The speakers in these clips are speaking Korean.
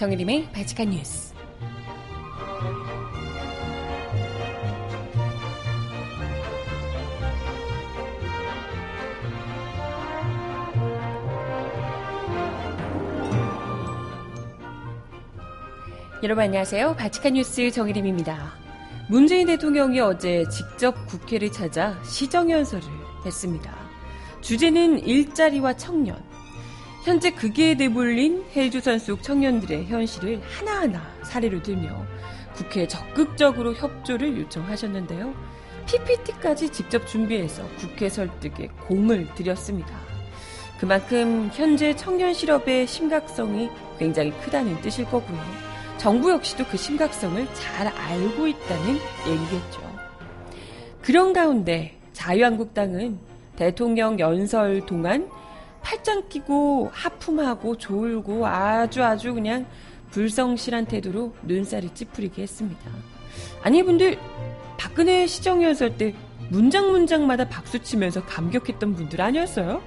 정혜림의 바칙한 뉴스. 여러분 안녕하세요. 바칙한 뉴스 정혜림입니다. 문재인 대통령이 어제 직접 국회를 찾아 시정연설을 했습니다. 주제는 일자리와 청년. 현재 극에 내몰린 헬조선 속 청년들의 현실을 하나하나 사례로 들며 국회에 적극적으로 협조를 요청하셨는데요. PPT까지 직접 준비해서 국회 설득에 공을 들였습니다. 그만큼 현재 청년 실업의 심각성이 굉장히 크다는 뜻일 거고요. 정부 역시도 그 심각성을 잘 알고 있다는 얘기겠죠. 그런 가운데 자유한국당은 대통령 연설 동안 팔짱 끼고 하품하고 졸고 아주 아주 그냥 불성실한 태도로 눈살이 찌푸리게 했습니다. 아니 분들 박근혜 시정연설 때 문장 문장마다 박수 치면서 감격했던 분들 아니었어요?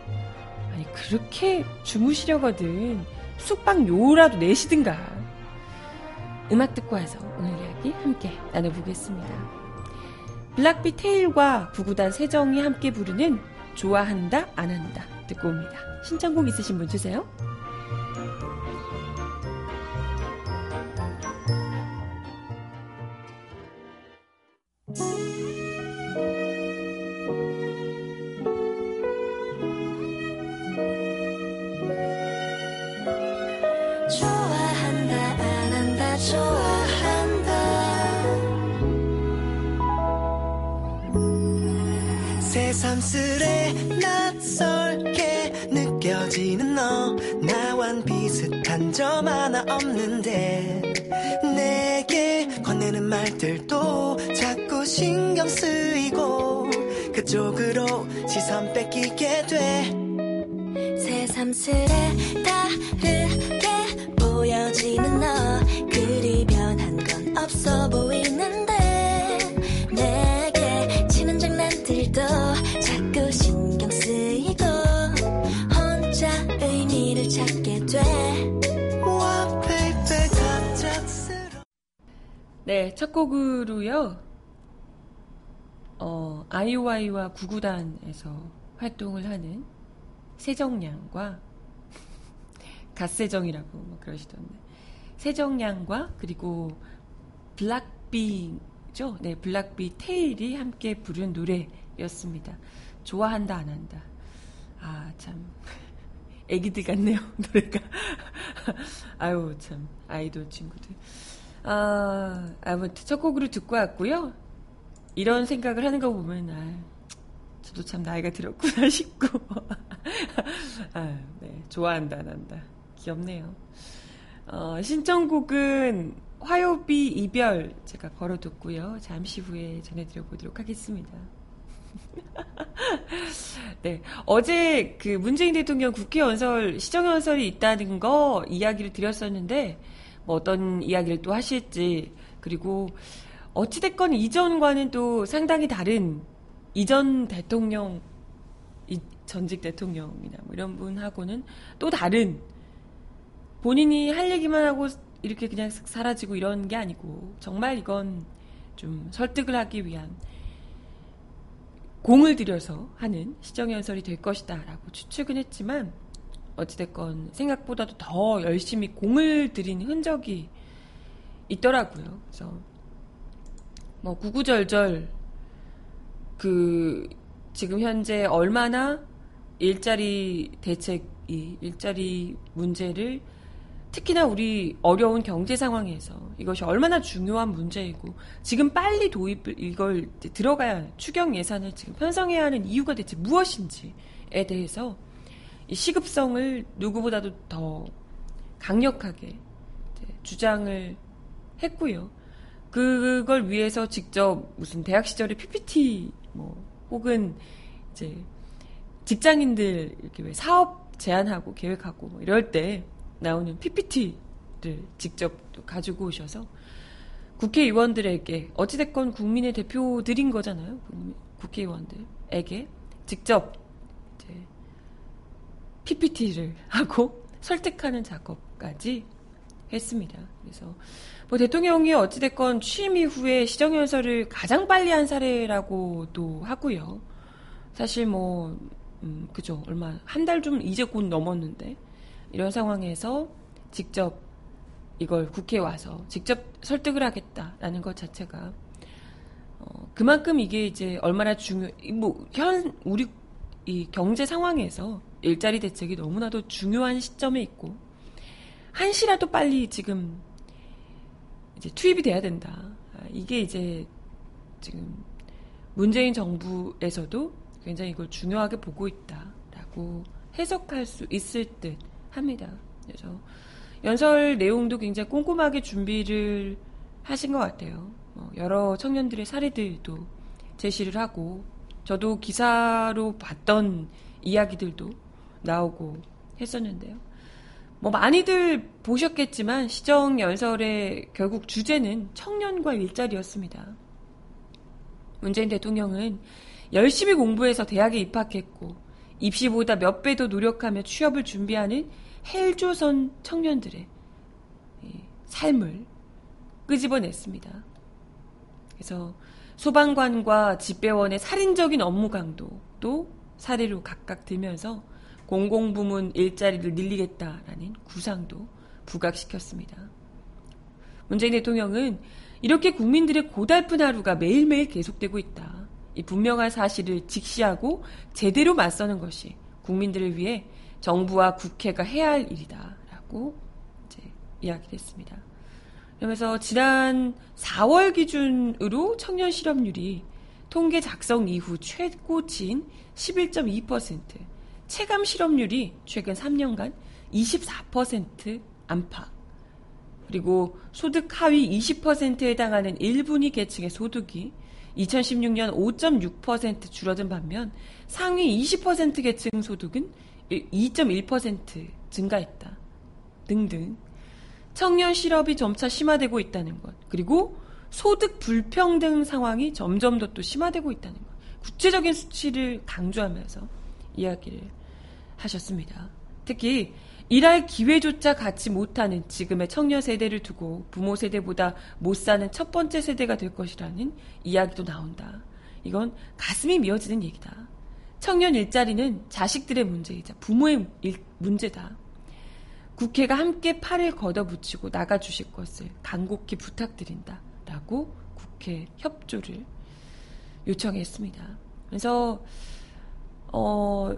아니 그렇게 주무시려거든 숙박 요라도 내시든가. 음악 듣고 와서 오늘 이야기 함께 나눠보겠습니다. 블락비 테일과 구구단 세정이 함께 부르는 좋아한다 안 한다 듣고 옵니다. 신청곡 있으신 분 주세요. 새삼스레 다르게 보여지는 너 그리 변한 건 없어 보이는데 또 자꾸 신경 쓰이고 혼자 의미를 찾게 돼. 네, 첫 곡으로요. 어, 아이오아이와 구구단에서 활동을 하는 세정량과 갓세정이라고 뭐 그러시던데 세정량과 그리고 블락비죠. 네, 블락비 테일이 함께 부른 노래 였습니다. 좋아한다, 안 한다. 아, 참. 애기들 같네요, 노래가. 아유, 참. 아이돌 친구들. 아, 아무튼 첫 곡으로 듣고 왔고요. 이런 생각을 하는 거 보면, 아, 저도 참 나이가 들었구나 싶고. 아, 네. 좋아한다, 안 한다. 귀엽네요. 어, 신청곡은 화요비 이별 제가 걸어뒀고요. 잠시 후에 전해드려보도록 하겠습니다. 네. 어제 그 문재인 대통령 국회 연설, 시정연설이 있다는 거 이야기를 드렸었는데, 뭐 어떤 이야기를 또 하실지, 그리고 어찌됐건 이전과는 또 상당히 다른 이전 대통령, 이, 전직 대통령이나 뭐 이런 분하고는 또 다른 본인이 할 얘기만 하고 이렇게 그냥 사라지고 이런 게 아니고, 정말 이건 좀 설득을 하기 위한 공을 들여서 하는 시정연설이 될 것이다 라고 추측은 했지만 어찌됐건 생각보다도 더 열심히 공을 들인 흔적이 있더라고요. 그래서 뭐 구구절절 그 지금 현재 얼마나 일자리 대책 이 일자리 문제를 특히나 우리 어려운 경제 상황에서 이것이 얼마나 중요한 문제이고 지금 빨리 도입 이걸 들어가야 추경 예산을 지금 편성해야 하는 이유가 대체 무엇인지에 대해서 이 시급성을 누구보다도 더 강력하게 주장을 했고요. 그걸 위해서 직접 무슨 대학 시절에 PPT 뭐 혹은 이제 직장인들 이렇게 왜 사업 제안하고 계획하고 뭐 이럴 때 나오는 PPT를 직접 가지고 오셔서 국회의원들에게 어찌됐건 국민의 대표들인 거잖아요. 국회의원들에게 직접 PPT를 하고 설득하는 작업까지 했습니다. 그래서 뭐 대통령이 어찌됐건 취임 이후에 시정연설을 가장 빨리 한 사례라고도 하고요. 사실 뭐, 음, 그죠. 얼마, 한 달 좀 이제 곧 넘었는데, 이런 상황에서 직접 이걸 국회에 와서 직접 설득을 하겠다라는 것 자체가, 어, 그만큼 이게 이제 얼마나 중요, 뭐, 현, 우리, 이 경제 상황에서 일자리 대책이 너무나도 중요한 시점에 있고, 한시라도 빨리 지금 이제 투입이 돼야 된다. 아, 이게 이제 지금 문재인 정부에서도 굉장히 이걸 중요하게 보고 있다라고 해석할 수 있을 듯 합니다. 그래서 연설 내용도 굉장히 꼼꼼하게 준비를 하신 것 같아요. 뭐 여러 청년들의 사례들도 제시를 하고 저도 기사로 봤던 이야기들도 나오고 했었는데요. 뭐 많이들 보셨겠지만 시정 연설의 결국 주제는 청년과 일자리였습니다. 문재인 대통령은 열심히 공부해서 대학에 입학했고 입시보다 몇 배 더 노력하며 취업을 준비하는 헬조선 청년들의 삶을 끄집어냈습니다. 그래서 소방관과 집배원의 살인적인 업무 강도도 사례로 각각 들면서 공공부문 일자리를 늘리겠다라는 구상도 부각시켰습니다. 문재인 대통령은 이렇게 국민들의 고달픈 하루가 매일매일 계속되고 있다. 이 분명한 사실을 직시하고 제대로 맞서는 것이 국민들을 위해 정부와 국회가 해야 할 일이다라고 이제 이야기를 했습니다. 그러면서 지난 4월 기준으로 청년 실업률이 통계 작성 이후 최고치인 11.2%, 체감 실업률이 최근 3년간 24% 안팎. 그리고 소득 하위 20%에 해당하는 1분위 계층의 소득이 2016년 5.6% 줄어든 반면 상위 20% 계층 소득은 2.1% 증가했다. 등등. 청년 실업이 점차 심화되고 있다는 것. 그리고 소득 불평등 상황이 점점 더 또 심화되고 있다는 것. 구체적인 수치를 강조하면서 이야기를 하셨습니다. 특히 일할 기회조차 갖지 못하는 지금의 청년 세대를 두고 부모 세대보다 못 사는 첫 번째 세대가 될 것이라는 이야기도 나온다. 이건 가슴이 미어지는 얘기다. 청년 일자리는 자식들의 문제이자 부모의 일, 문제다. 국회가 함께 팔을 걷어붙이고 나가주실 것을 간곡히 부탁드린다. 라고 국회 협조를 요청했습니다. 그래서, 어,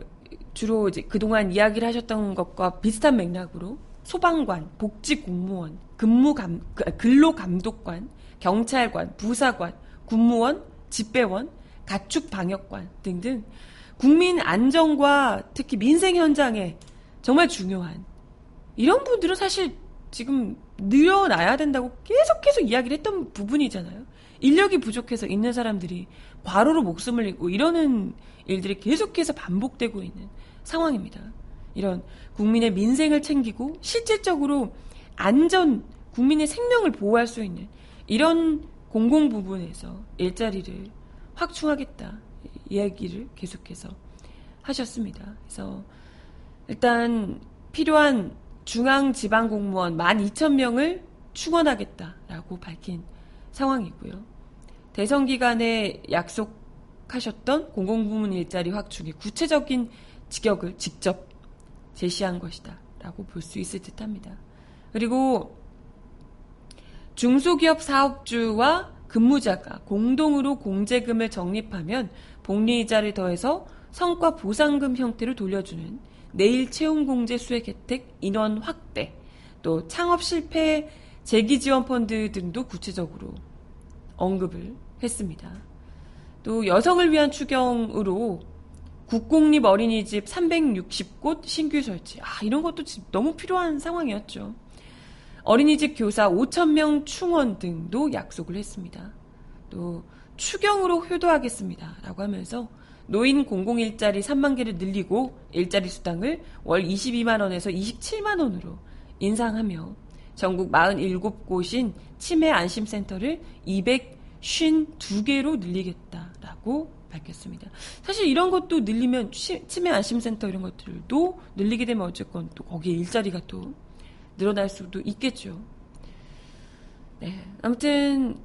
주로 이제 그동안 이야기를 하셨던 것과 비슷한 맥락으로 소방관, 복지공무원, 근무감, 그, 근로감독관, 경찰관, 부사관, 군무원, 집배원, 가축방역관 등등 국민 안정과 특히 민생 현장에 정말 중요한 이런 분들은 사실 지금 늘어나야 된다고 계속해서 이야기를 했던 부분이잖아요. 인력이 부족해서 있는 사람들이 과로로 목숨을 잃고 이러는 일들이 계속해서 반복되고 있는 상황입니다. 이런 국민의 민생을 챙기고 실질적으로 안전, 국민의 생명을 보호할 수 있는 이런 공공 부분에서 일자리를 확충하겠다 이야기를 계속해서 하셨습니다. 그래서 일단 필요한 중앙지방 공무원 12,000명을 충원하겠다라고 밝힌 상황이고요. 대선 기간에 약속하셨던 공공부문 일자리 확충의 구체적인 직역을 직접 제시한 것이다. 라고 볼 수 있을 듯 합니다. 그리고 중소기업 사업주와 근무자가 공동으로 공제금을 적립하면 복리이자를 더해서 성과 보상금 형태로 돌려주는 내일 채용공제 수액 혜택 인원 확대, 또 창업 실패 재기 지원 펀드 등도 구체적으로 언급을 했습니다. 또 여성을 위한 추경으로 국공립 어린이집 360곳 신규 설치. 아, 이런 것도 너무 필요한 상황이었죠. 어린이집 교사 5천명 충원 등도 약속을 했습니다. 또 추경으로 효도하겠습니다. 라고 하면서 노인 공공 일자리 3만 개를 늘리고 일자리 수당을 월 22만 원에서 27만 원으로 인상하며 전국 47곳인 치매 안심센터를 252개로 늘리겠다라고 밝혔습니다. 사실 이런 것도 늘리면 치매 안심센터 이런 것들도 늘리게 되면 어쨌건 또 거기에 일자리가 또 늘어날 수도 있겠죠. 네. 아무튼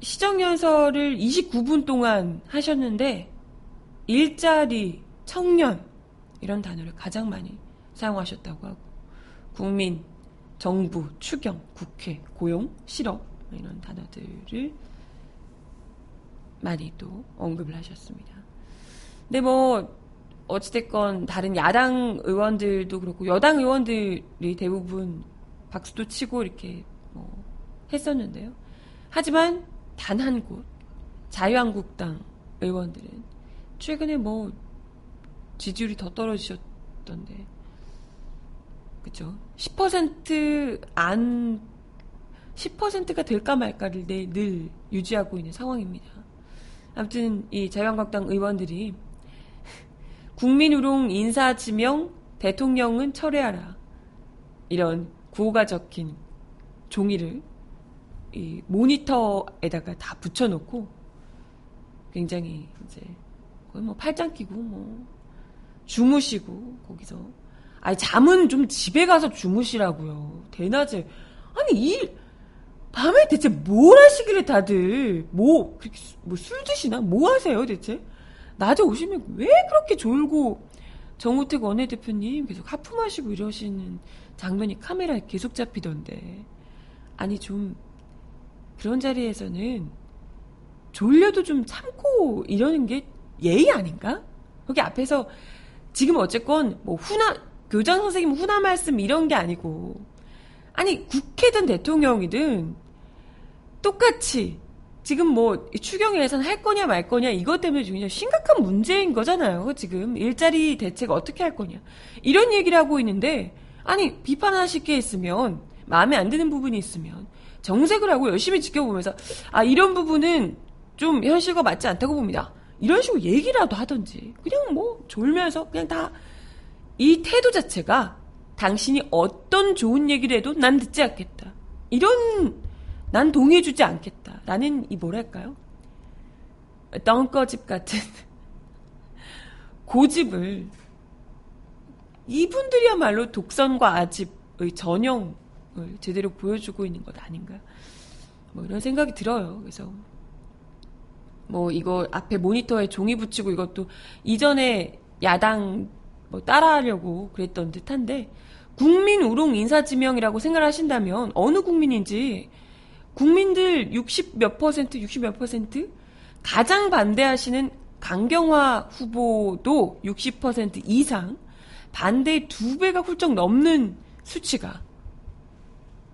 시정연설을 29분 동안 하셨는데 일자리, 청년 이런 단어를 가장 많이 사용하셨다고 하고 국민, 정부, 추경, 국회, 고용, 실업 이런 단어들을 많이 또 언급을 하셨습니다. 근데 뭐 어찌됐건 다른 야당 의원들도 그렇고 여당 의원들이 대부분 박수도 치고 이렇게 뭐 했었는데요. 하지만 단 한 곳 자유한국당 의원들은 최근에 뭐 지지율이 더 떨어지셨던데 그죠? 10%안 10%가 될까 말까를 늘, 늘 유지하고 있는 상황입니다. 아무튼 이 자유한국당 의원들이 국민우롱 인사 지명 대통령은 철회하라 이런 구호가 적힌 종이를 이 모니터에다가 다 붙여놓고 굉장히 이제 거의 뭐 팔짱 끼고 뭐 주무시고 거기서 아니 잠은 좀 집에 가서 주무시라고요. 대낮에. 아니 이 밤에 대체 뭘 하시길래 다들? 뭐뭐술 드시나? 뭐 하세요 대체? 낮에 오시면 왜 그렇게 졸고 정우택 원내대표님 계속 하품하시고 이러시는 장면이 카메라에 계속 잡히던데. 아니 좀 그런 자리에서는 졸려도 좀 참고 이러는 게 예의 아닌가? 거기 앞에서 지금 어쨌건 뭐 훈화 교장 선생님 훈화 말씀 이런 게 아니고 아니 국회든 대통령이든 똑같이 지금 뭐 추경 예산 할 거냐 말 거냐 이것 때문에 굉장히 심각한 문제인 거잖아요. 지금 일자리 대책 어떻게 할 거냐 이런 얘기를 하고 있는데 아니 비판하실 게 있으면 마음에 안 드는 부분이 있으면 정색을 하고 열심히 지켜보면서 아 이런 부분은 좀 현실과 맞지 않다고 봅니다. 이런 식으로 얘기라도 하던지 그냥 뭐 졸면서 그냥 다 이 태도 자체가 당신이 어떤 좋은 얘기를 해도 난 듣지 않겠다. 이런 난 동의해주지 않겠다 라는 이 뭐랄까요? 덩꺼집 같은 고집을 이분들이야말로 독선과 아집의 전형을 제대로 보여주고 있는 것 아닌가? 뭐 이런 생각이 들어요. 그래서 뭐 이거 앞에 모니터에 종이 붙이고 이것도 이전에 야당 뭐 따라하려고 그랬던 듯한데 국민 우롱 인사지명이라고 생각을 하신다면 어느 국민인지 국민들 60 몇 퍼센트, 60 몇 퍼센트 가장 반대하시는 강경화 후보도 60% 이상 반대의 두 배가 훌쩍 넘는 수치가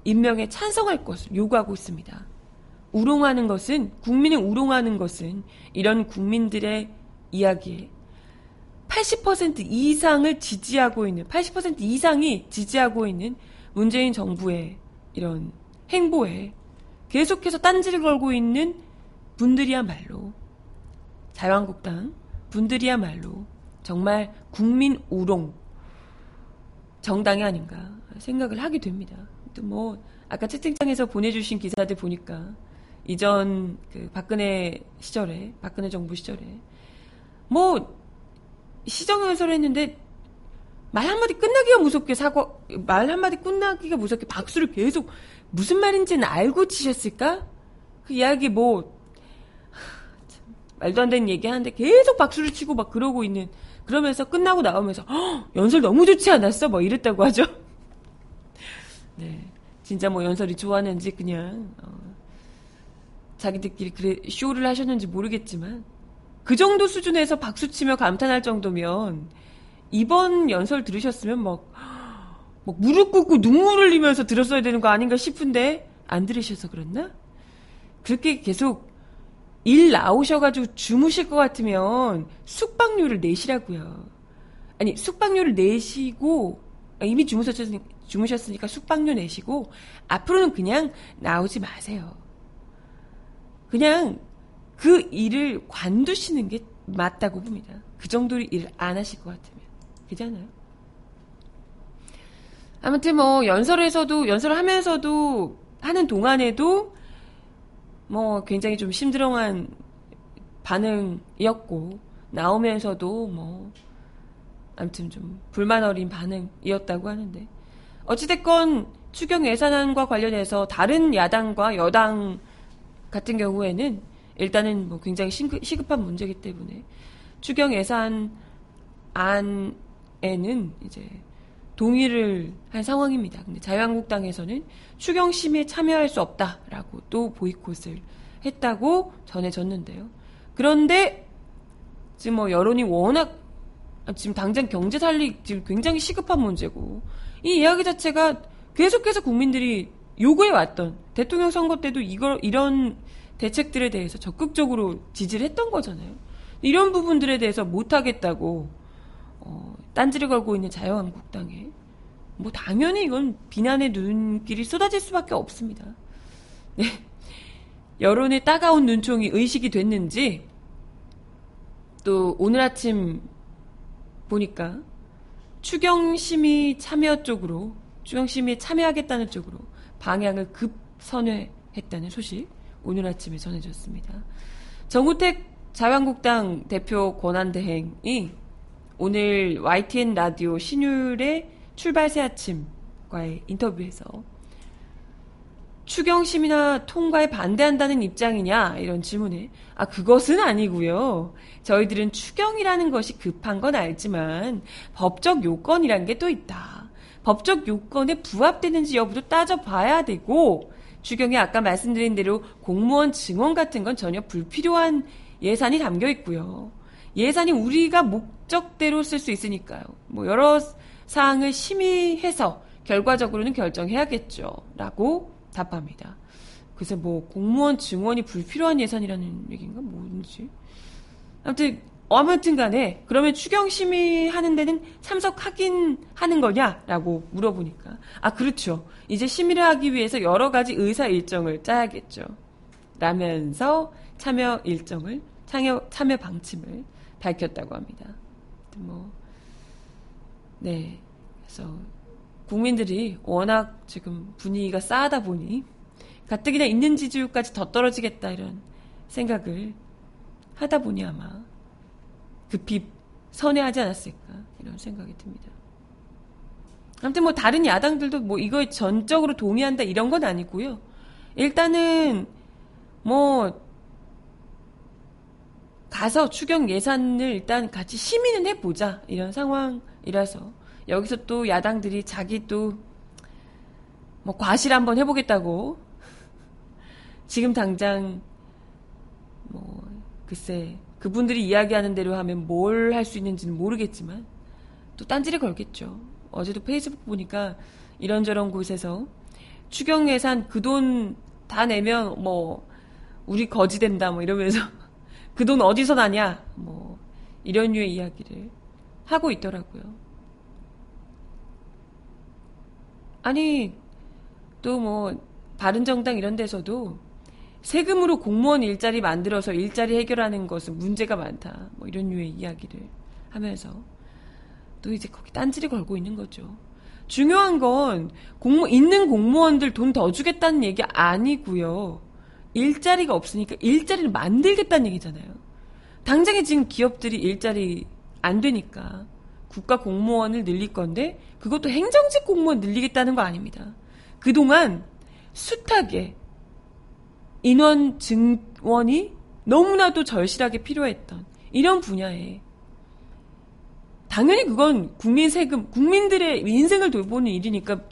임명에 찬성할 것을 요구하고 있습니다. 우롱하는 것은 국민을 우롱하는 것은 이런 국민들의 이야기에 80% 이상을 지지하고 있는 80% 이상이 지지하고 있는 문재인 정부의 이런 행보에 계속해서 딴지를 걸고 있는 분들이야말로 자유한국당 분들이야말로 정말 국민 우롱 정당이 아닌가 생각을 하게 됩니다. 뭐 아까 채팅창에서 보내주신 기사들 보니까 이전 그 박근혜 시절에 박근혜 정부 시절에 뭐 시정 연설 했는데 말 한마디 끝나기가 무섭게 사과 말 한마디 끝나기가 무섭게 박수를 계속 무슨 말인지는 알고 치셨을까? 그 이야기 뭐 말도 안 되는 얘기 하는데 계속 박수를 치고 막 그러고 있는 그러면서 끝나고 나오면서 연설 너무 좋지 않았어? 뭐 이랬다고 하죠. 네, 진짜 뭐 연설이 좋았는지 그냥 어, 자기들끼리 그래 쇼를 하셨는지 모르겠지만 그 정도 수준에서 박수치며 감탄할 정도면 이번 연설 들으셨으면 막, 막 무릎 꿇고 눈물 흘리면서 들었어야 되는 거 아닌가 싶은데 안 들으셔서 그랬나? 그렇게 계속 일 나오셔가지고 주무실 것 같으면 숙박료를 내시라고요. 아니 숙박료를 내시고 아, 이미 주무셨으니까, 주무셨으니까 숙박료 내시고 앞으로는 그냥 나오지 마세요. 그냥 그 일을 관두시는 게 맞다고 봅니다. 그 정도로 일을 안 하실 것 같으면. 그잖아요. 아무튼 뭐 연설에서도 연설을 하면서도 하는 동안에도 뭐 굉장히 좀 심드렁한 반응이었고 나오면서도 뭐 아무튼 좀 불만 어린 반응이었다고 하는데 어찌됐건 추경 예산안과 관련해서 다른 야당과 여당 같은 경우에는 일단은 뭐 굉장히 시급, 한 문제이기 때문에 추경 예산 안에는 이제 동의를 한 상황입니다. 근데 자유한국당에서는 추경 심의에 참여할 수 없다라고 또 보이콧을 했다고 전해졌는데요. 그런데 지금 뭐 여론이 워낙 지금 당장 경제 살리 지금 굉장히 시급한 문제고 이 이야기 자체가 계속해서 국민들이 요구해 왔던 대통령 선거 때도 이걸 이런 대책들에 대해서 적극적으로 지지를 했던 거잖아요. 이런 부분들에 대해서 못하겠다고 어, 딴지를 걸고 있는 자유한국당에 뭐 당연히 이건 비난의 눈길이 쏟아질 수밖에 없습니다. 네. 여론의 따가운 눈총이 의식이 됐는지 또 오늘 아침 보니까 추경심의 참여 쪽으로 추경심의에 참여하겠다는 쪽으로 방향을 급선회했다는 소식 오늘 아침에 전해졌습니다. 정우택 자유한국당 대표 권한대행이 오늘 YTN 라디오 신율의 출발 새 아침과의 인터뷰에서 추경심이나 통과에 반대한다는 입장이냐 이런 질문에 아 그것은 아니고요. 저희들은 추경이라는 것이 급한 건 알지만 법적 요건이란 게 또 있다. 법적 요건에 부합되는지 여부도 따져봐야 되고 추경에 아까 말씀드린 대로 공무원 증원 같은 건 전혀 불필요한 예산이 담겨 있고요. 예산이 우리가 목적대로 쓸 수 있으니까요. 뭐 여러 사항을 심의해서 결과적으로는 결정해야겠죠. 라고 답합니다. 그래서 뭐 공무원 증원이 불필요한 예산이라는 얘기인가 뭔지. 아무튼 아무튼 간에 그러면 추경 심의하는 데는 참석하긴 하는 거냐라고 물어보니까 아 그렇죠. 이제 심의를 하기 위해서 여러 가지 의사 일정을 짜야겠죠. 라면서 참여 일정을 참여 참여 방침을 밝혔다고 합니다. 뭐 네. 그래서 국민들이 워낙 지금 분위기가 싸하다 보니 가뜩이나 있는 지지율까지 더 떨어지겠다 이런 생각을 하다 보니 아마 급히 선회하지 않았을까 이런 생각이 듭니다. 아무튼 뭐 다른 야당들도 뭐 이거에 전적으로 동의한다 이런 건 아니고요. 일단은 뭐 가서 추경 예산을 일단 같이 심의는 해보자 이런 상황이라서 여기서 또 야당들이 자기 또 뭐 과실 한번 해보겠다고 지금 당장 뭐 글쎄 그분들이 이야기하는 대로 하면 뭘 할 수 있는지는 모르겠지만 또 딴지를 걸겠죠. 어제도 페이스북 보니까 이런저런 곳에서 추경 예산 그 돈 다 내면 뭐 우리 거지 된다 뭐 이러면서 그 돈 어디서 나냐 뭐 이런 류의 이야기를 하고 있더라고요. 아니 또 뭐 바른정당 이런 데서도 세금으로 공무원 일자리 만들어서 일자리 해결하는 것은 문제가 많다. 뭐 이런 류의 이야기를 하면서 또 이제 거기 딴지를 걸고 있는 거죠. 중요한 건 공무 있는 공무원들 돈 더 주겠다는 얘기 아니고요. 일자리가 없으니까 일자리를 만들겠다는 얘기잖아요. 당장에 지금 기업들이 일자리 안 되니까 국가 공무원을 늘릴 건데 그것도 행정직 공무원 늘리겠다는 거 아닙니다. 그동안 숱하게 인원 증원이 너무나도 절실하게 필요했던 이런 분야에 당연히 그건 국민 세금, 국민들의 인생을 돌보는 일이니까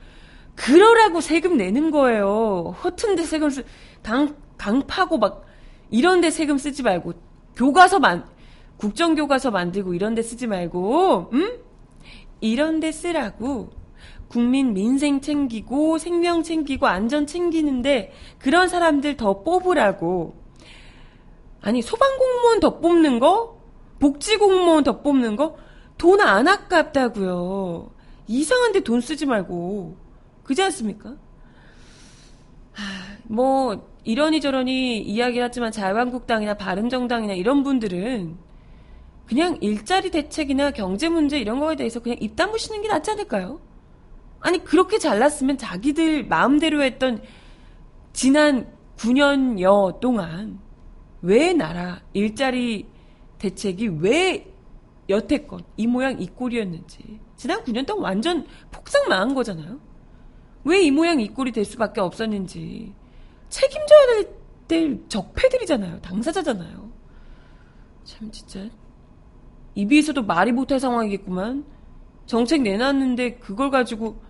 그러라고 세금 내는 거예요. 허튼 데 세금 쓰, 강, 강 파고 막 이런 데 세금 쓰지 말고 교과서 만, 국정교과서 만들고 이런 데 쓰지 말고, 음? 이런 데 쓰라고 국민 민생 챙기고 생명 챙기고 안전 챙기는데 그런 사람들 더 뽑으라고. 아니 소방공무원 더 뽑는 거? 복지공무원 더 뽑는 거? 돈 안 아깝다고요. 이상한데 돈 쓰지 말고. 그지 않습니까? 하, 뭐 이러니 저러니 이야기를 하지만 자유한국당이나 바른정당이나 이런 분들은 그냥 일자리 대책이나 경제 문제 이런 거에 대해서 그냥 입 다무시는 게 낫지 않을까요? 아니 그렇게 잘났으면 자기들 마음대로 했던 지난 9년여 동안 왜 나라 일자리 대책이 왜 여태껏 이 모양 이 꼴이었는지 지난 9년 동안 완전 폭삭 망한 거잖아요. 왜 이 모양 이 꼴이 될 수밖에 없었는지 책임져야 될, 될 적폐들이잖아요. 당사자잖아요. 참 진짜 입에서도 말이 못할 상황이겠구만. 정책 내놨는데 그걸 가지고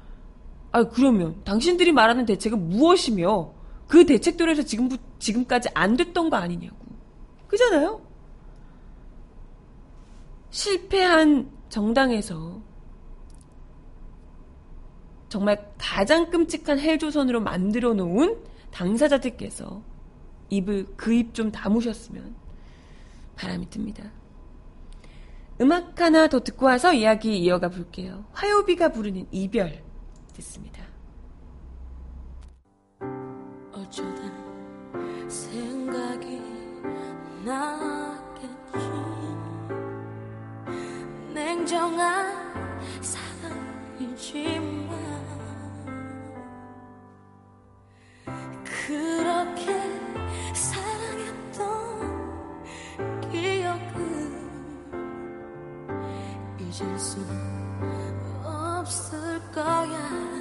아 그러면 당신들이 말하는 대책은 무엇이며 그 대책대로 해서 지금 지금까지 안 됐던 거 아니냐고. 그잖아요. 실패한 정당에서 정말 가장 끔찍한 헬조선으로 만들어 놓은 당사자들께서 입을 그 입 좀 다무셨으면 바람이 듭니다. 음악 하나 더 듣고 와서 이야기 이어가 볼게요. 화요비가 부르는 이별 듣습니다. 어쩌다 생각이 나겠지 냉정한 사랑이지만 그렇게 사랑했던 기억은 잊을 수 없을 거야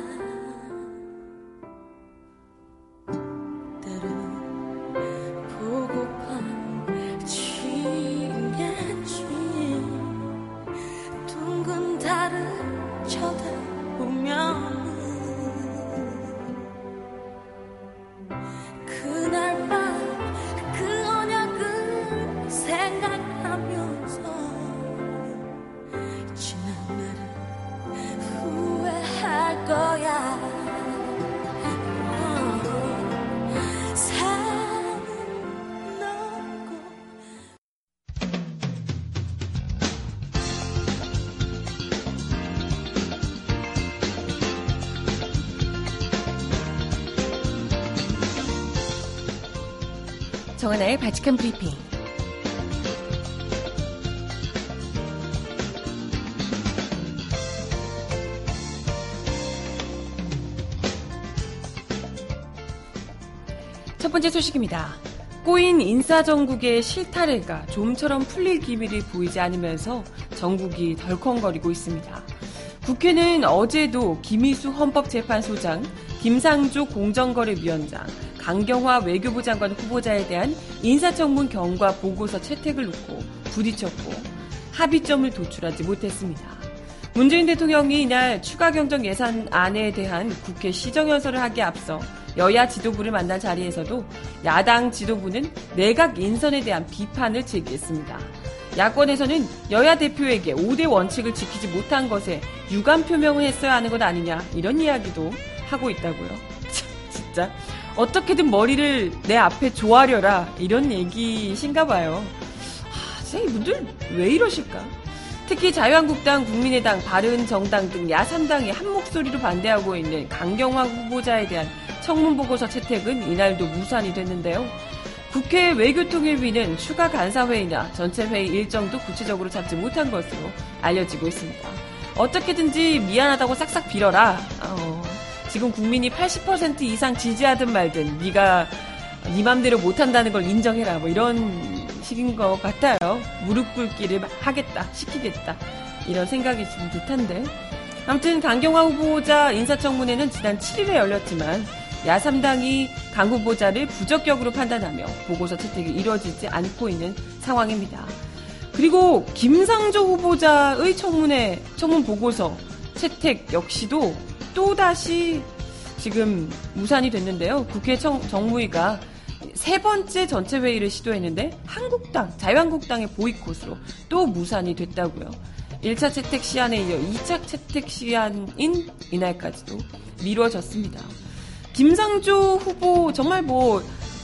정하나의 바칙한 브리핑. 첫 번째 소식입니다. 꼬인 인사정국의 실타래가 좀처럼 풀릴 기미를 보이지 않으면서 전국이 덜컹거리고 있습니다. 국회는 어제도 김희수 헌법재판소장, 김상조 공정거래위원장, 강경화 외교부 장관 후보자에 대한 인사청문 경과 보고서 채택을 놓고 부딪혔고 합의점을 도출하지 못했습니다. 문재인 대통령이 이날 추가 경정 예산안에 대한 국회 시정연설을 하기에 앞서 여야 지도부를 만난 자리에서도 야당 지도부는 내각 인선에 대한 비판을 제기했습니다. 야권에서는 여야 대표에게 5대 원칙을 지키지 못한 것에 유감 표명을 했어야 하는 것 아니냐 이런 이야기도 하고 있다고요. 진짜 어떻게든 머리를 내 앞에 조아려라 이런 얘기신가 봐요. 아, 이분들 왜 이러실까? 특히 자유한국당, 국민의당, 바른정당 등 야3당이 한 목소리로 반대하고 있는 강경화 후보자에 대한 청문보고서 채택은 이날도 무산이 됐는데요. 국회 외교통일위는 추가 간사회의나 전체 회의 일정도 구체적으로 잡지 못한 것으로 알려지고 있습니다. 어떻게든지 미안하다고 싹싹 빌어라. 어, 지금 국민이 80% 이상 지지하든 말든 네가 네 맘대로 못한다는 걸 인정해라. 뭐 이런 식인 것 같아요. 무릎 꿇기를 하겠다, 시키겠다. 이런 생각이 좀 듯한데. 아무튼 강경화 후보자 인사청문회는 지난 7일에 열렸지만 야3당이 강 후보자를 부적격으로 판단하며 보고서 채택이 이뤄지지 않고 있는 상황입니다. 그리고 김상조 후보자의 청문회, 청문 보고서 채택 역시도 또다시 지금 무산이 됐는데요. 국회 청, 정무위가 세 번째 전체 회의를 시도했는데 한국당, 자유한국당의 보이콧으로 또 무산이 됐다고요. 1차 채택 시한에 이어 2차 채택 시한인 이날까지도 미뤄졌습니다. 김상조 후보 정말 뭐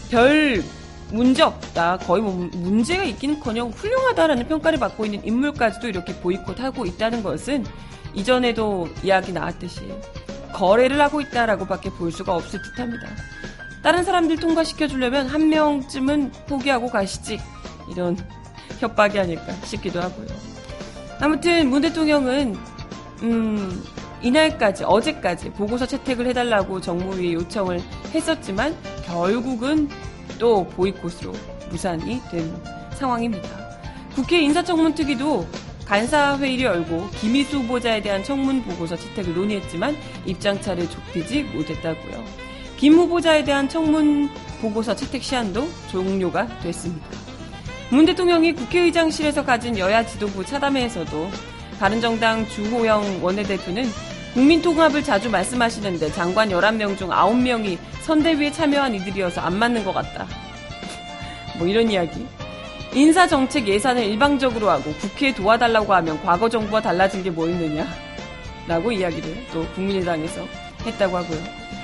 별 문제 없다. 거의 뭐 문제가 있기는커녕 훌륭하다라는 평가를 받고 있는 인물까지도 이렇게 보이콧하고 있다는 것은 이전에도 이야기 나왔듯이 거래를 하고 있다라고밖에 볼 수가 없을 듯합니다. 다른 사람들 통과시켜 주려면 한 명쯤은 포기하고 가시지 이런 협박이 아닐까 싶기도 하고요. 아무튼 문 대통령은 음, 이날까지 어제까지 보고서 채택을 해달라고 정무위에 요청을 했었지만 결국은 또 보이콧으로 무산이 된 상황입니다. 국회 인사청문특위도 간사회의를 열고 김희수 후보자에 대한 청문 보고서 채택을 논의했지만 입장차를 좁히지 못했다고요. 김 후보자에 대한 청문 보고서 채택 시한도 종료가 됐습니다. 문 대통령이 국회의장실에서 가진 여야 지도부 차담회에서도 바른정당 주호영 원내대표는 국민통합을 자주 말씀하시는데 장관 11명 중 9명이 선대위에 참여한 이들이어서 안 맞는 것 같다. 뭐 이런 이야기. 인사정책 예산을 일방적으로 하고 국회에 도와달라고 하면 과거 정부와 달라진 게 뭐 있느냐. 라고 이야기를 또 국민의당에서 했다고 하고요.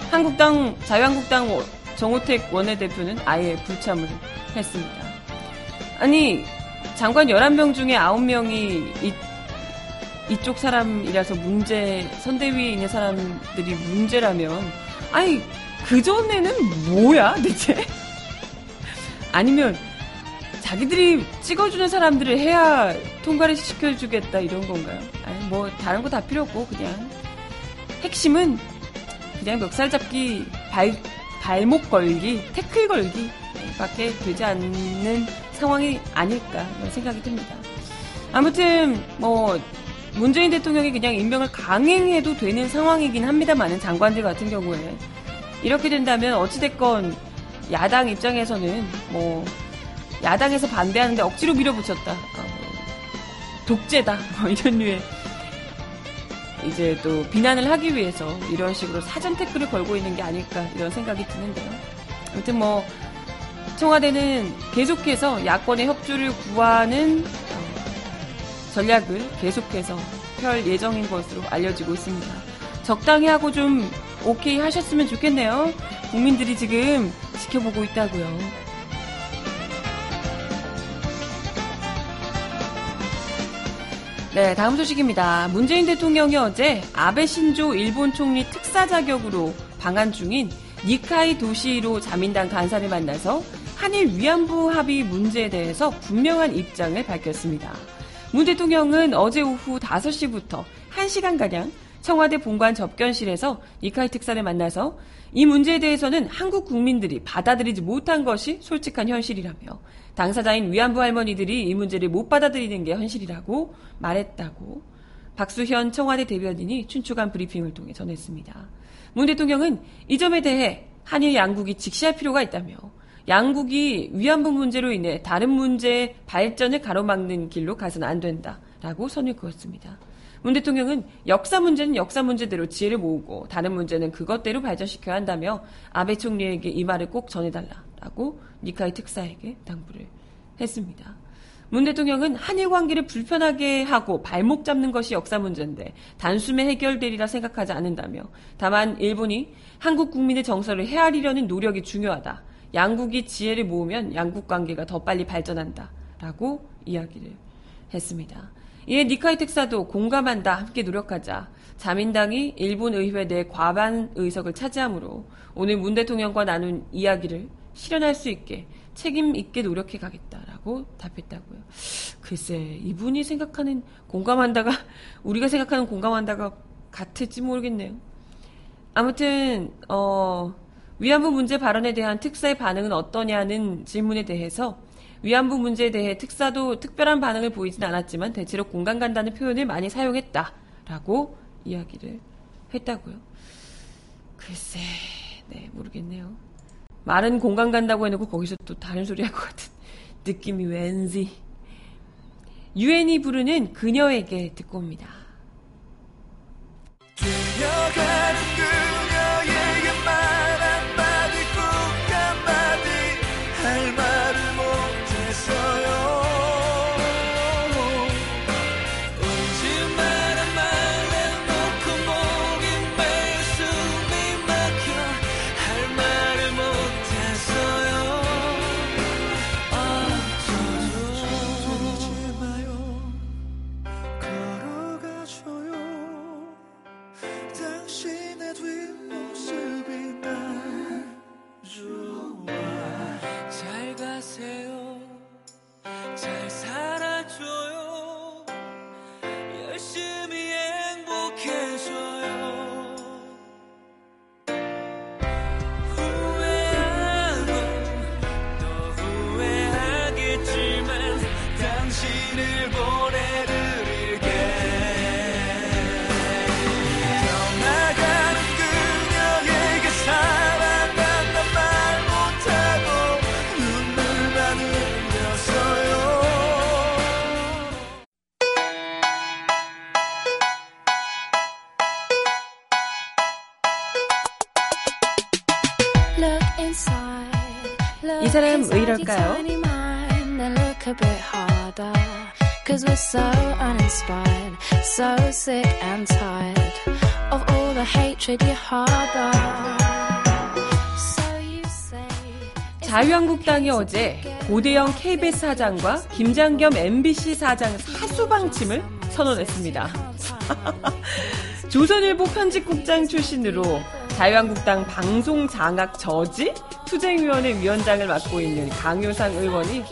한국당, 자유한국당 정호택 원내대표는 아예 불참을 했습니다. 아니, 장관 11명 중에 9명이 이, 이쪽 사람이라서 문제, 선대위에 있는 사람들이 문제라면, 아니, 그전에는 뭐야, 대체? 아니면, 자기들이 찍어주는 사람들을 해야 통과를 시켜주겠다, 이런 건가요? 아니, 뭐, 다른 거 다 필요 없고, 그냥. 핵심은, 그냥 멱살 잡기, 발, 발목 걸기, 태클 걸기, 밖에 되지 않는 상황이 아닐까, 생각이 듭니다. 아무튼, 뭐, 문재인 대통령이 그냥 임명을 강행해도 되는 상황이긴 합니다만은 장관들 같은 경우에 이렇게 된다면 어찌됐건 야당 입장에서는 뭐 야당에서 반대하는데 억지로 밀어붙였다 어, 독재다 뭐 이런 류의 이제 또 비난을 하기 위해서 이런 식으로 사전 태클을 걸고 있는 게 아닐까 이런 생각이 드는데요 아무튼 뭐 청와대는 계속해서 야권의 협조를 구하는 전략을 계속해서 펼 예정인 것으로 알려지고 있습니다. 적당히 하고 좀 오케이 하셨으면 좋겠네요. 국민들이 지금 지켜보고 있다고요. 네, 다음 소식입니다. 문재인 대통령이 어제 아베 신조 일본 총리 특사 자격으로 방한 중인 니카이 도시로 자민당 간사를 만나서 한일 위안부 합의 문제에 대해서 분명한 입장을 밝혔습니다. 문 대통령은 어제 오후 5시부터 1시간가량 청와대 본관 접견실에서 니카이 특사를 만나서 이 문제에 대해서는 한국 국민들이 받아들이지 못한 것이 솔직한 현실이라며 당사자인 위안부 할머니들이 이 문제를 못 받아들이는 게 현실이라고 말했다고 박수현 청와대 대변인이 춘추관 브리핑을 통해 전했습니다. 문 대통령은 이 점에 대해 한일 양국이 직시할 필요가 있다며 양국이 위안부 문제로 인해 다른 문제의 발전을 가로막는 길로 가서는 안 된다라고 선을 그었습니다. 문 대통령은 역사 문제는 역사 문제대로 지혜를 모으고 다른 문제는 그것대로 발전시켜야 한다며 아베 총리에게 이 말을 꼭 전해달라라고 니카이 특사에게 당부를 했습니다. 문 대통령은 한일 관계를 불편하게 하고 발목 잡는 것이 역사 문제인데 단숨에 해결되리라 생각하지 않는다며 다만 일본이 한국 국민의 정서를 헤아리려는 노력이 중요하다. 양국이 지혜를 모으면 양국 관계가 더 빨리 발전한다. 라고 이야기를 했습니다. 이에 니카이 특사도 공감한다. 함께 노력하자. 자민당이 일본 의회 내 과반 의석을 차지하므로 오늘 문 대통령과 나눈 이야기를 실현할 수 있게 책임 있게 노력해 가겠다라고 답했다고요. 글쎄, 이분이 생각하는 공감한다가 우리가 생각하는 공감한다가 같을지 모르겠네요. 아무튼 어 위안부 문제 발언에 대한 특사의 반응은 어떠냐는 질문에 대해서 위안부 문제에 대해 특사도 특별한 반응을 보이진 않았지만 대체로 공감 간다는 표현을 많이 사용했다라고 이야기를 했다고요. 글쎄, 네, 모르겠네요. 말은 공감 간다고 해놓고 거기서 또 다른 소리 할 것 같은 느낌이 왠지. 유엔이 부르는 그녀에게 듣고 옵니다. 이럴까요? Cause we're so uninspired, so sick and tired of all the hatred you harbor. So you say. 자유한국당이 어제 고대영 KBS 사장과 김장겸 MBC 사장 사수방침을 선언했습니다. 조선일보 편집국장 출신으로 자유한국당 방송 장악 저지 투쟁위원회 위원장을 맡고 있는 강효상 의원이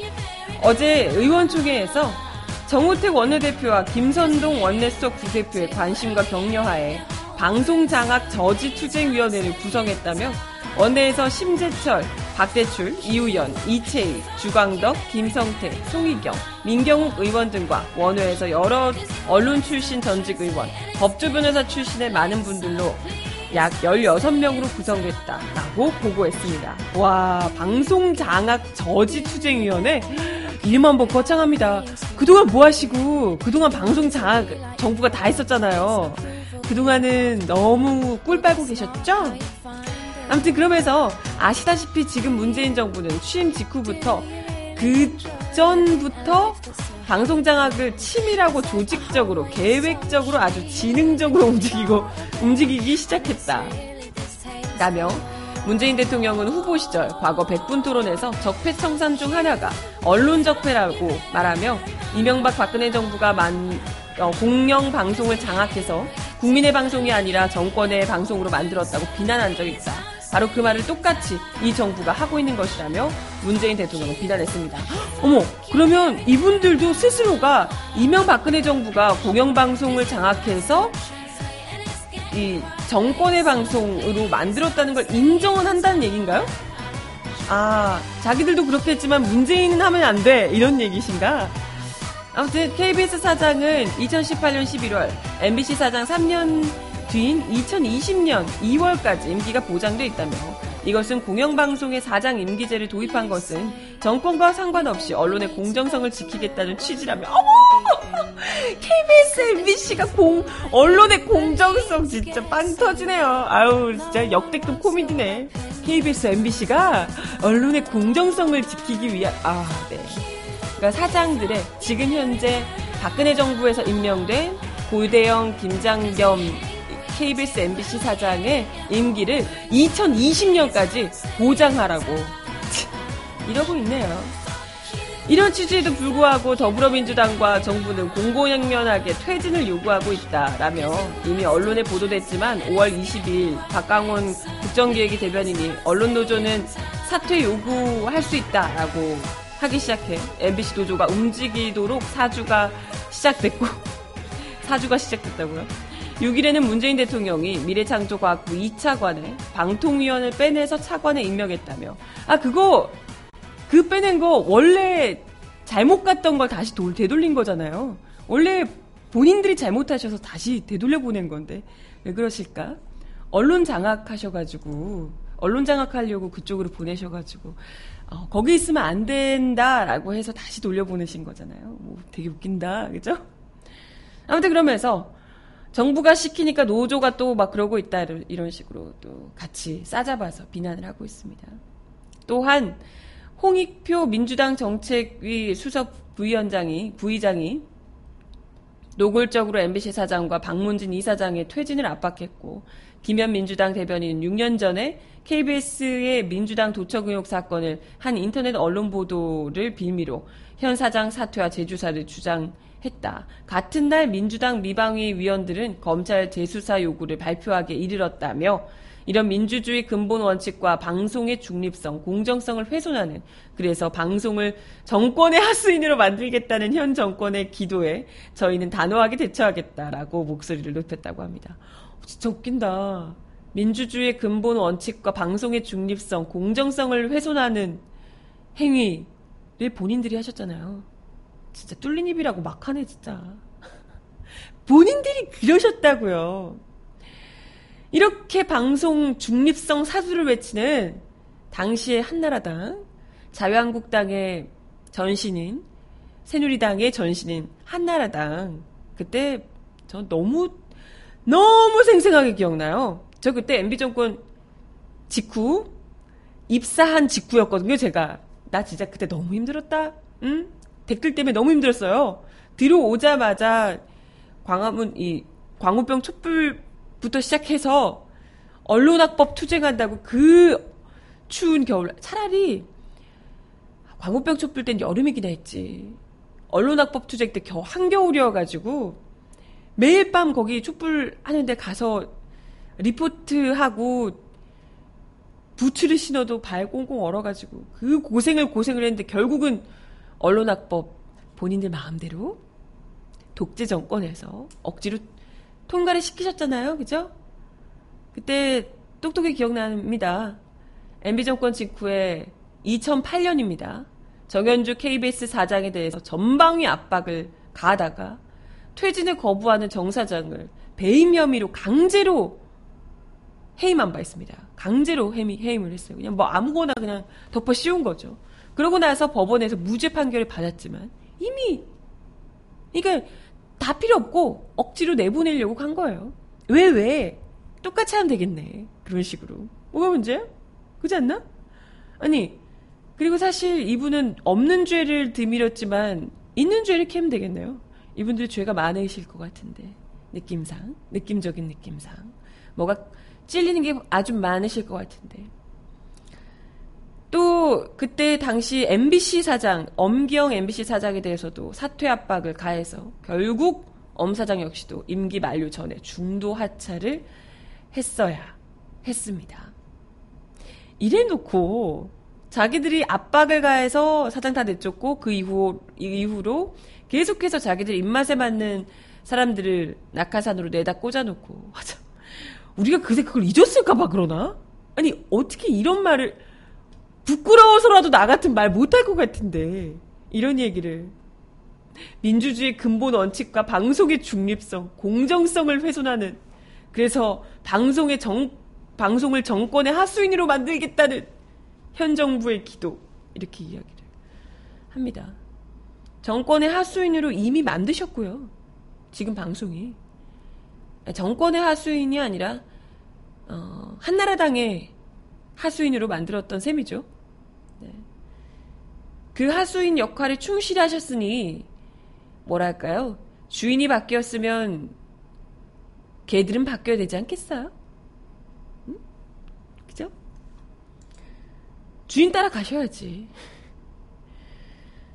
어제 의원총회에서 정우택 원내대표와 김선동 원내수석 부대표의 관심과 격려하에 방송장악 저지 투쟁위원회를 구성했다며 원내에서 심재철, 박대출, 이우연, 이채희, 주광덕, 김성태, 송희경, 민경욱 의원 등과 원외에서 여러 언론 출신 전직 의원, 법조 변호사 출신의 많은 분들로 약 16명으로 구성됐다라고 보고했습니다. 와, 방송장악 저지투쟁위원회 이름 한번 거창합니다. 그동안 뭐 하시고, 그동안 방송 장악 정부가 다 했었잖아요. 그동안은 너무 꿀 빨고 계셨죠? 아무튼 그러면서 아시다시피 지금 문재인 정부는 취임 직후부터 그 전부터 방송 장악을 치밀하고 조직적으로 계획적으로 아주 지능적으로 움직이고 움직이기 시작했다. 라며 문재인 대통령은 후보 시절 과거 백분 토론에서 적폐 청산 중 하나가 언론 적폐라고 말하며 이명박 박근혜 정부가 만 어, 공영 방송을 장악해서 국민의 방송이 아니라 정권의 방송으로 만들었다고 비난한 적이 있다. 바로 그 말을 똑같이 이 정부가 하고 있는 것이라며 문재인 대통령은 비난했습니다. 어머, 그러면 이분들도 스스로가 이명박근혜 정부가 공영방송을 장악해서 이 정권의 방송으로 만들었다는 걸 인정은 한다는 얘기인가요? 아, 자기들도 그렇게 했지만 문재인은 하면 안 돼. 이런 얘기신가? 아무튼 KBS 사장은 2018년 11월, MBC 사장 3년 뒤인 2020년 2월까지 임기가 보장돼 있다며 이것은 공영방송의 사장 임기제를 도입한 것은 정권과 상관없이 언론의 공정성을 지키겠다는 취지라며 어머! KBS, MBC가 공, 언론의 공정성 진짜 빵 터지네요. 아유, 진짜 역대급 코미디네. KBS, MBC가 언론의 공정성을 지키기 위한, 아, 네. 그러니까 사장들의 지금 현재 박근혜 정부에서 임명된 고대영, 김장겸, KBS, MBC 사장의 임기를 2020년까지 보장하라고 이러고 있네요. 이런 취지에도 불구하고 더불어민주당과 정부는 공공연면하게 퇴진을 요구하고 있다라며 이미 언론에 보도됐지만 5월 20일 박강원 국정기획위 대변인이 언론노조는 사퇴 요구할 수 있다라고 하기 시작해 MBC 노조가 움직이도록 사주가 시작됐고 사주가 시작됐다고요. 6일에는 문재인 대통령이 미래창조과학부 2차관을 방통위원을 빼내서 차관에 임명했다며 아 그거 그 빼낸 거 원래 잘못 갔던 걸 다시 돌, 되돌린 거잖아요. 원래 본인들이 잘못하셔서 다시 되돌려 보낸 건데 왜 그러실까? 언론 장악하셔가지고 언론 장악하려고 그쪽으로 보내셔가지고 어, 거기 있으면 안 된다라고 해서 다시 돌려보내신 거잖아요. 뭐 되게 웃긴다, 그죠? 아무튼 그러면서 정부가 시키니까 노조가 또 막 그러고 있다 이런 식으로 또 같이 싸잡아서 비난을 하고 있습니다. 또한 홍익표 민주당 정책위 수석 부위원장이 부의장이 노골적으로 MBC 사장과 박문진 이사장의 퇴진을 압박했고 김현 민주당 대변인은 6년 전에 KBS의 민주당 도척 의혹 사건을 한 인터넷 언론 보도를 빌미로 현 사장 사퇴와 재주사를 주장 했다. 같은 날 민주당 미방위 위원들은 검찰 재수사 요구를 발표하게 이르렀다며 이런 민주주의 근본 원칙과 방송의 중립성, 공정성을 훼손하는 그래서 방송을 정권의 하수인으로 만들겠다는 현 정권의 기도에 저희는 단호하게 대처하겠다라고 목소리를 높였다고 합니다. 진짜 웃긴다. 민주주의 근본 원칙과 방송의 중립성, 공정성을 훼손하는 행위를 본인들이 하셨잖아요. 진짜 뚫린 입이라고 막 하네, 진짜. 본인들이 그러셨다고요. 이렇게 방송 중립성 사수를 외치는 당시의 한나라당, 자유한국당의 전신인, 새누리당의 전신인 한나라당. 그때 저 너무, 너무 생생하게 기억나요. 저 그때 MB정권 직후 입사한 직후였거든요, 제가. 나 진짜 그때 너무 힘들었다. 응? 댓글 때문에 너무 힘들었어요. 들어오자마자 광화문 이 광우병 촛불부터 시작해서 언론학법 투쟁한다고 그 추운 겨울 차라리 광우병 촛불 땐 여름이긴 했지. 언론학법 투쟁 때 겨, 한겨울이어가지고 매일 밤 거기 촛불 하는데 가서 리포트하고 부츠를 신어도 발 꽁꽁 얼어가지고 그 고생을 고생을 했는데 결국은 언론학법 본인들 마음대로 독재 정권에서 억지로 통과를 시키셨잖아요. 그죠? 그때 똑똑히 기억납니다. MB 정권 직후에 2008년입니다. 정현주 KBS 사장에 대해서 전방위 압박을 가하다가 퇴진을 거부하는 정 사장을 배임 혐의로 강제로 해임한 바 있습니다. 강제로 해임, 해임을 했어요. 그냥 뭐 아무거나 그냥 덮어 씌운 거죠. 그러고 나서 법원에서 무죄 판결을 받았지만 이미 그러니까 다 필요 없고 억지로 내보내려고 한 거예요. 왜 왜? 똑같이 하면 되겠네. 그런 식으로. 뭐가 문제야? 그렇지 않나? 아니 그리고 사실 이분은 없는 죄를 드밀었지만 있는 죄를 캐면 되겠네요. 이분들 죄가 많으실 것 같은데 느낌상 느낌적인 느낌상 뭐가 찔리는 게 아주 많으실 것 같은데 또 그때 당시 MBC 사장 엄기영 MBC 사장에 대해서도 사퇴 압박을 가해서 결국 엄 사장 역시도 임기 만료 전에 중도 하차를 했어야 했습니다. 이래놓고 자기들이 압박을 가해서 사장 다 내쫓고 그 이후 이후로 계속해서 자기들 입맛에 맞는 사람들을 낙하산으로 내다 꽂아놓고. 우리가 그새 그걸 잊었을까봐 그러나? 아니 어떻게 이런 말을 부끄러워서라도 나 같은 말 못할 것 같은데 이런 얘기를 민주주의 근본 원칙과 방송의 중립성, 공정성을 훼손하는 그래서 방송의 정 방송을 정권의 하수인으로 만들겠다는 현 정부의 기도 이렇게 이야기를 합니다. 정권의 하수인으로 이미 만드셨고요. 지금 방송이 정권의 하수인이 아니라 어, 한나라당의 하수인으로 만들었던 셈이죠. 네. 그 하수인 역할에 충실하셨으니 뭐랄까요? 주인이 바뀌었으면 개들은 바뀌어야 되지 않겠어요? 응? 그죠? 주인 따라 가셔야지.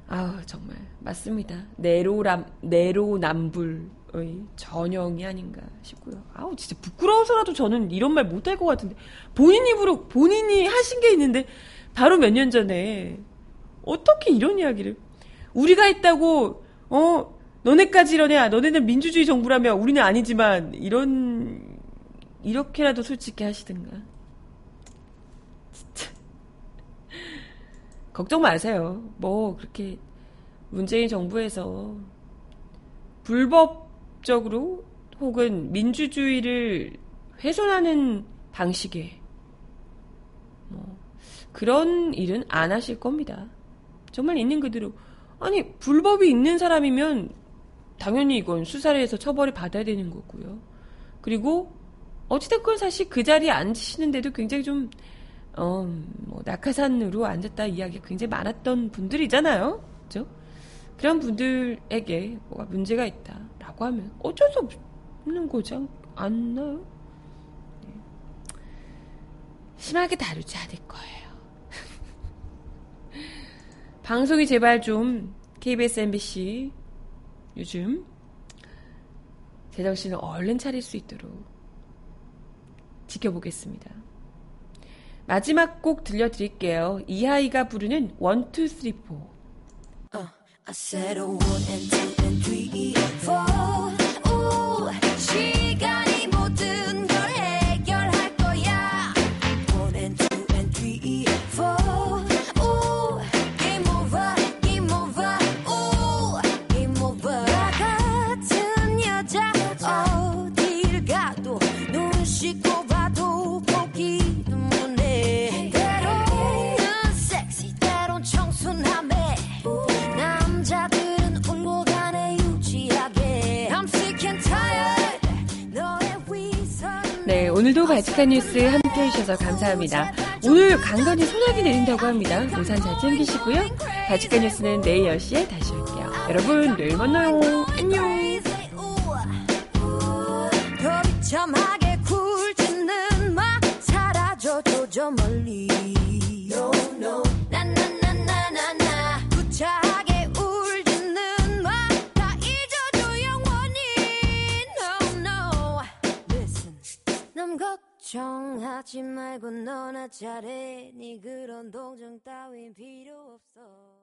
아우 정말 맞습니다. 내로람 내로남불의 전형이 아닌가 싶고요. 아우 진짜 부끄러워서라도 저는 이런 말 못할 것 같은데 본인 입으로 본인이 하신 게 있는데 바로 몇 년 전에 어떻게 이런 이야기를 우리가 했다고 어 너네까지 이러냐 너네는 민주주의 정부라며 우리는 아니지만 이런 이렇게라도 솔직히 하시든가 걱정 마세요. 뭐 그렇게 문재인 정부에서 불법적으로 혹은 민주주의를 훼손하는 방식의 뭐 그런 일은 안 하실 겁니다. 정말 있는 그대로 아니 불법이 있는 사람이면 당연히 이건 수사를 해서 처벌을 받아야 되는 거고요. 그리고 어찌됐건 사실 그 자리에 앉으시는데도 굉장히 좀 어, 뭐 낙하산으로 앉았다 이야기가 굉장히 많았던 분들이잖아요. 그죠? 그런 분들에게 뭐가 문제가 있다라고 하면 어쩔 수 없는 거지 않나요? 네. 심하게 다루지 않을 거예요. 방송이 제발 좀 KBS, MBC 요즘 제정신을 얼른 차릴 수 있도록 지켜보겠습니다. 마지막 곡 들려드릴게요. 이하이가 부르는 1, 2, 3, 4. 바지카 뉴스 함께 해주셔서 감사합니다. 오늘 강건이 소나기 내린다고 합니다. 우산 잘 챙기시고요. 바치카 뉴스는 내일 10시에 다시 올게요. 여러분, 내일 만나요. 안녕. 걱정하지 말고 너나 잘해. 네 그런 동정 따윈 필요 없어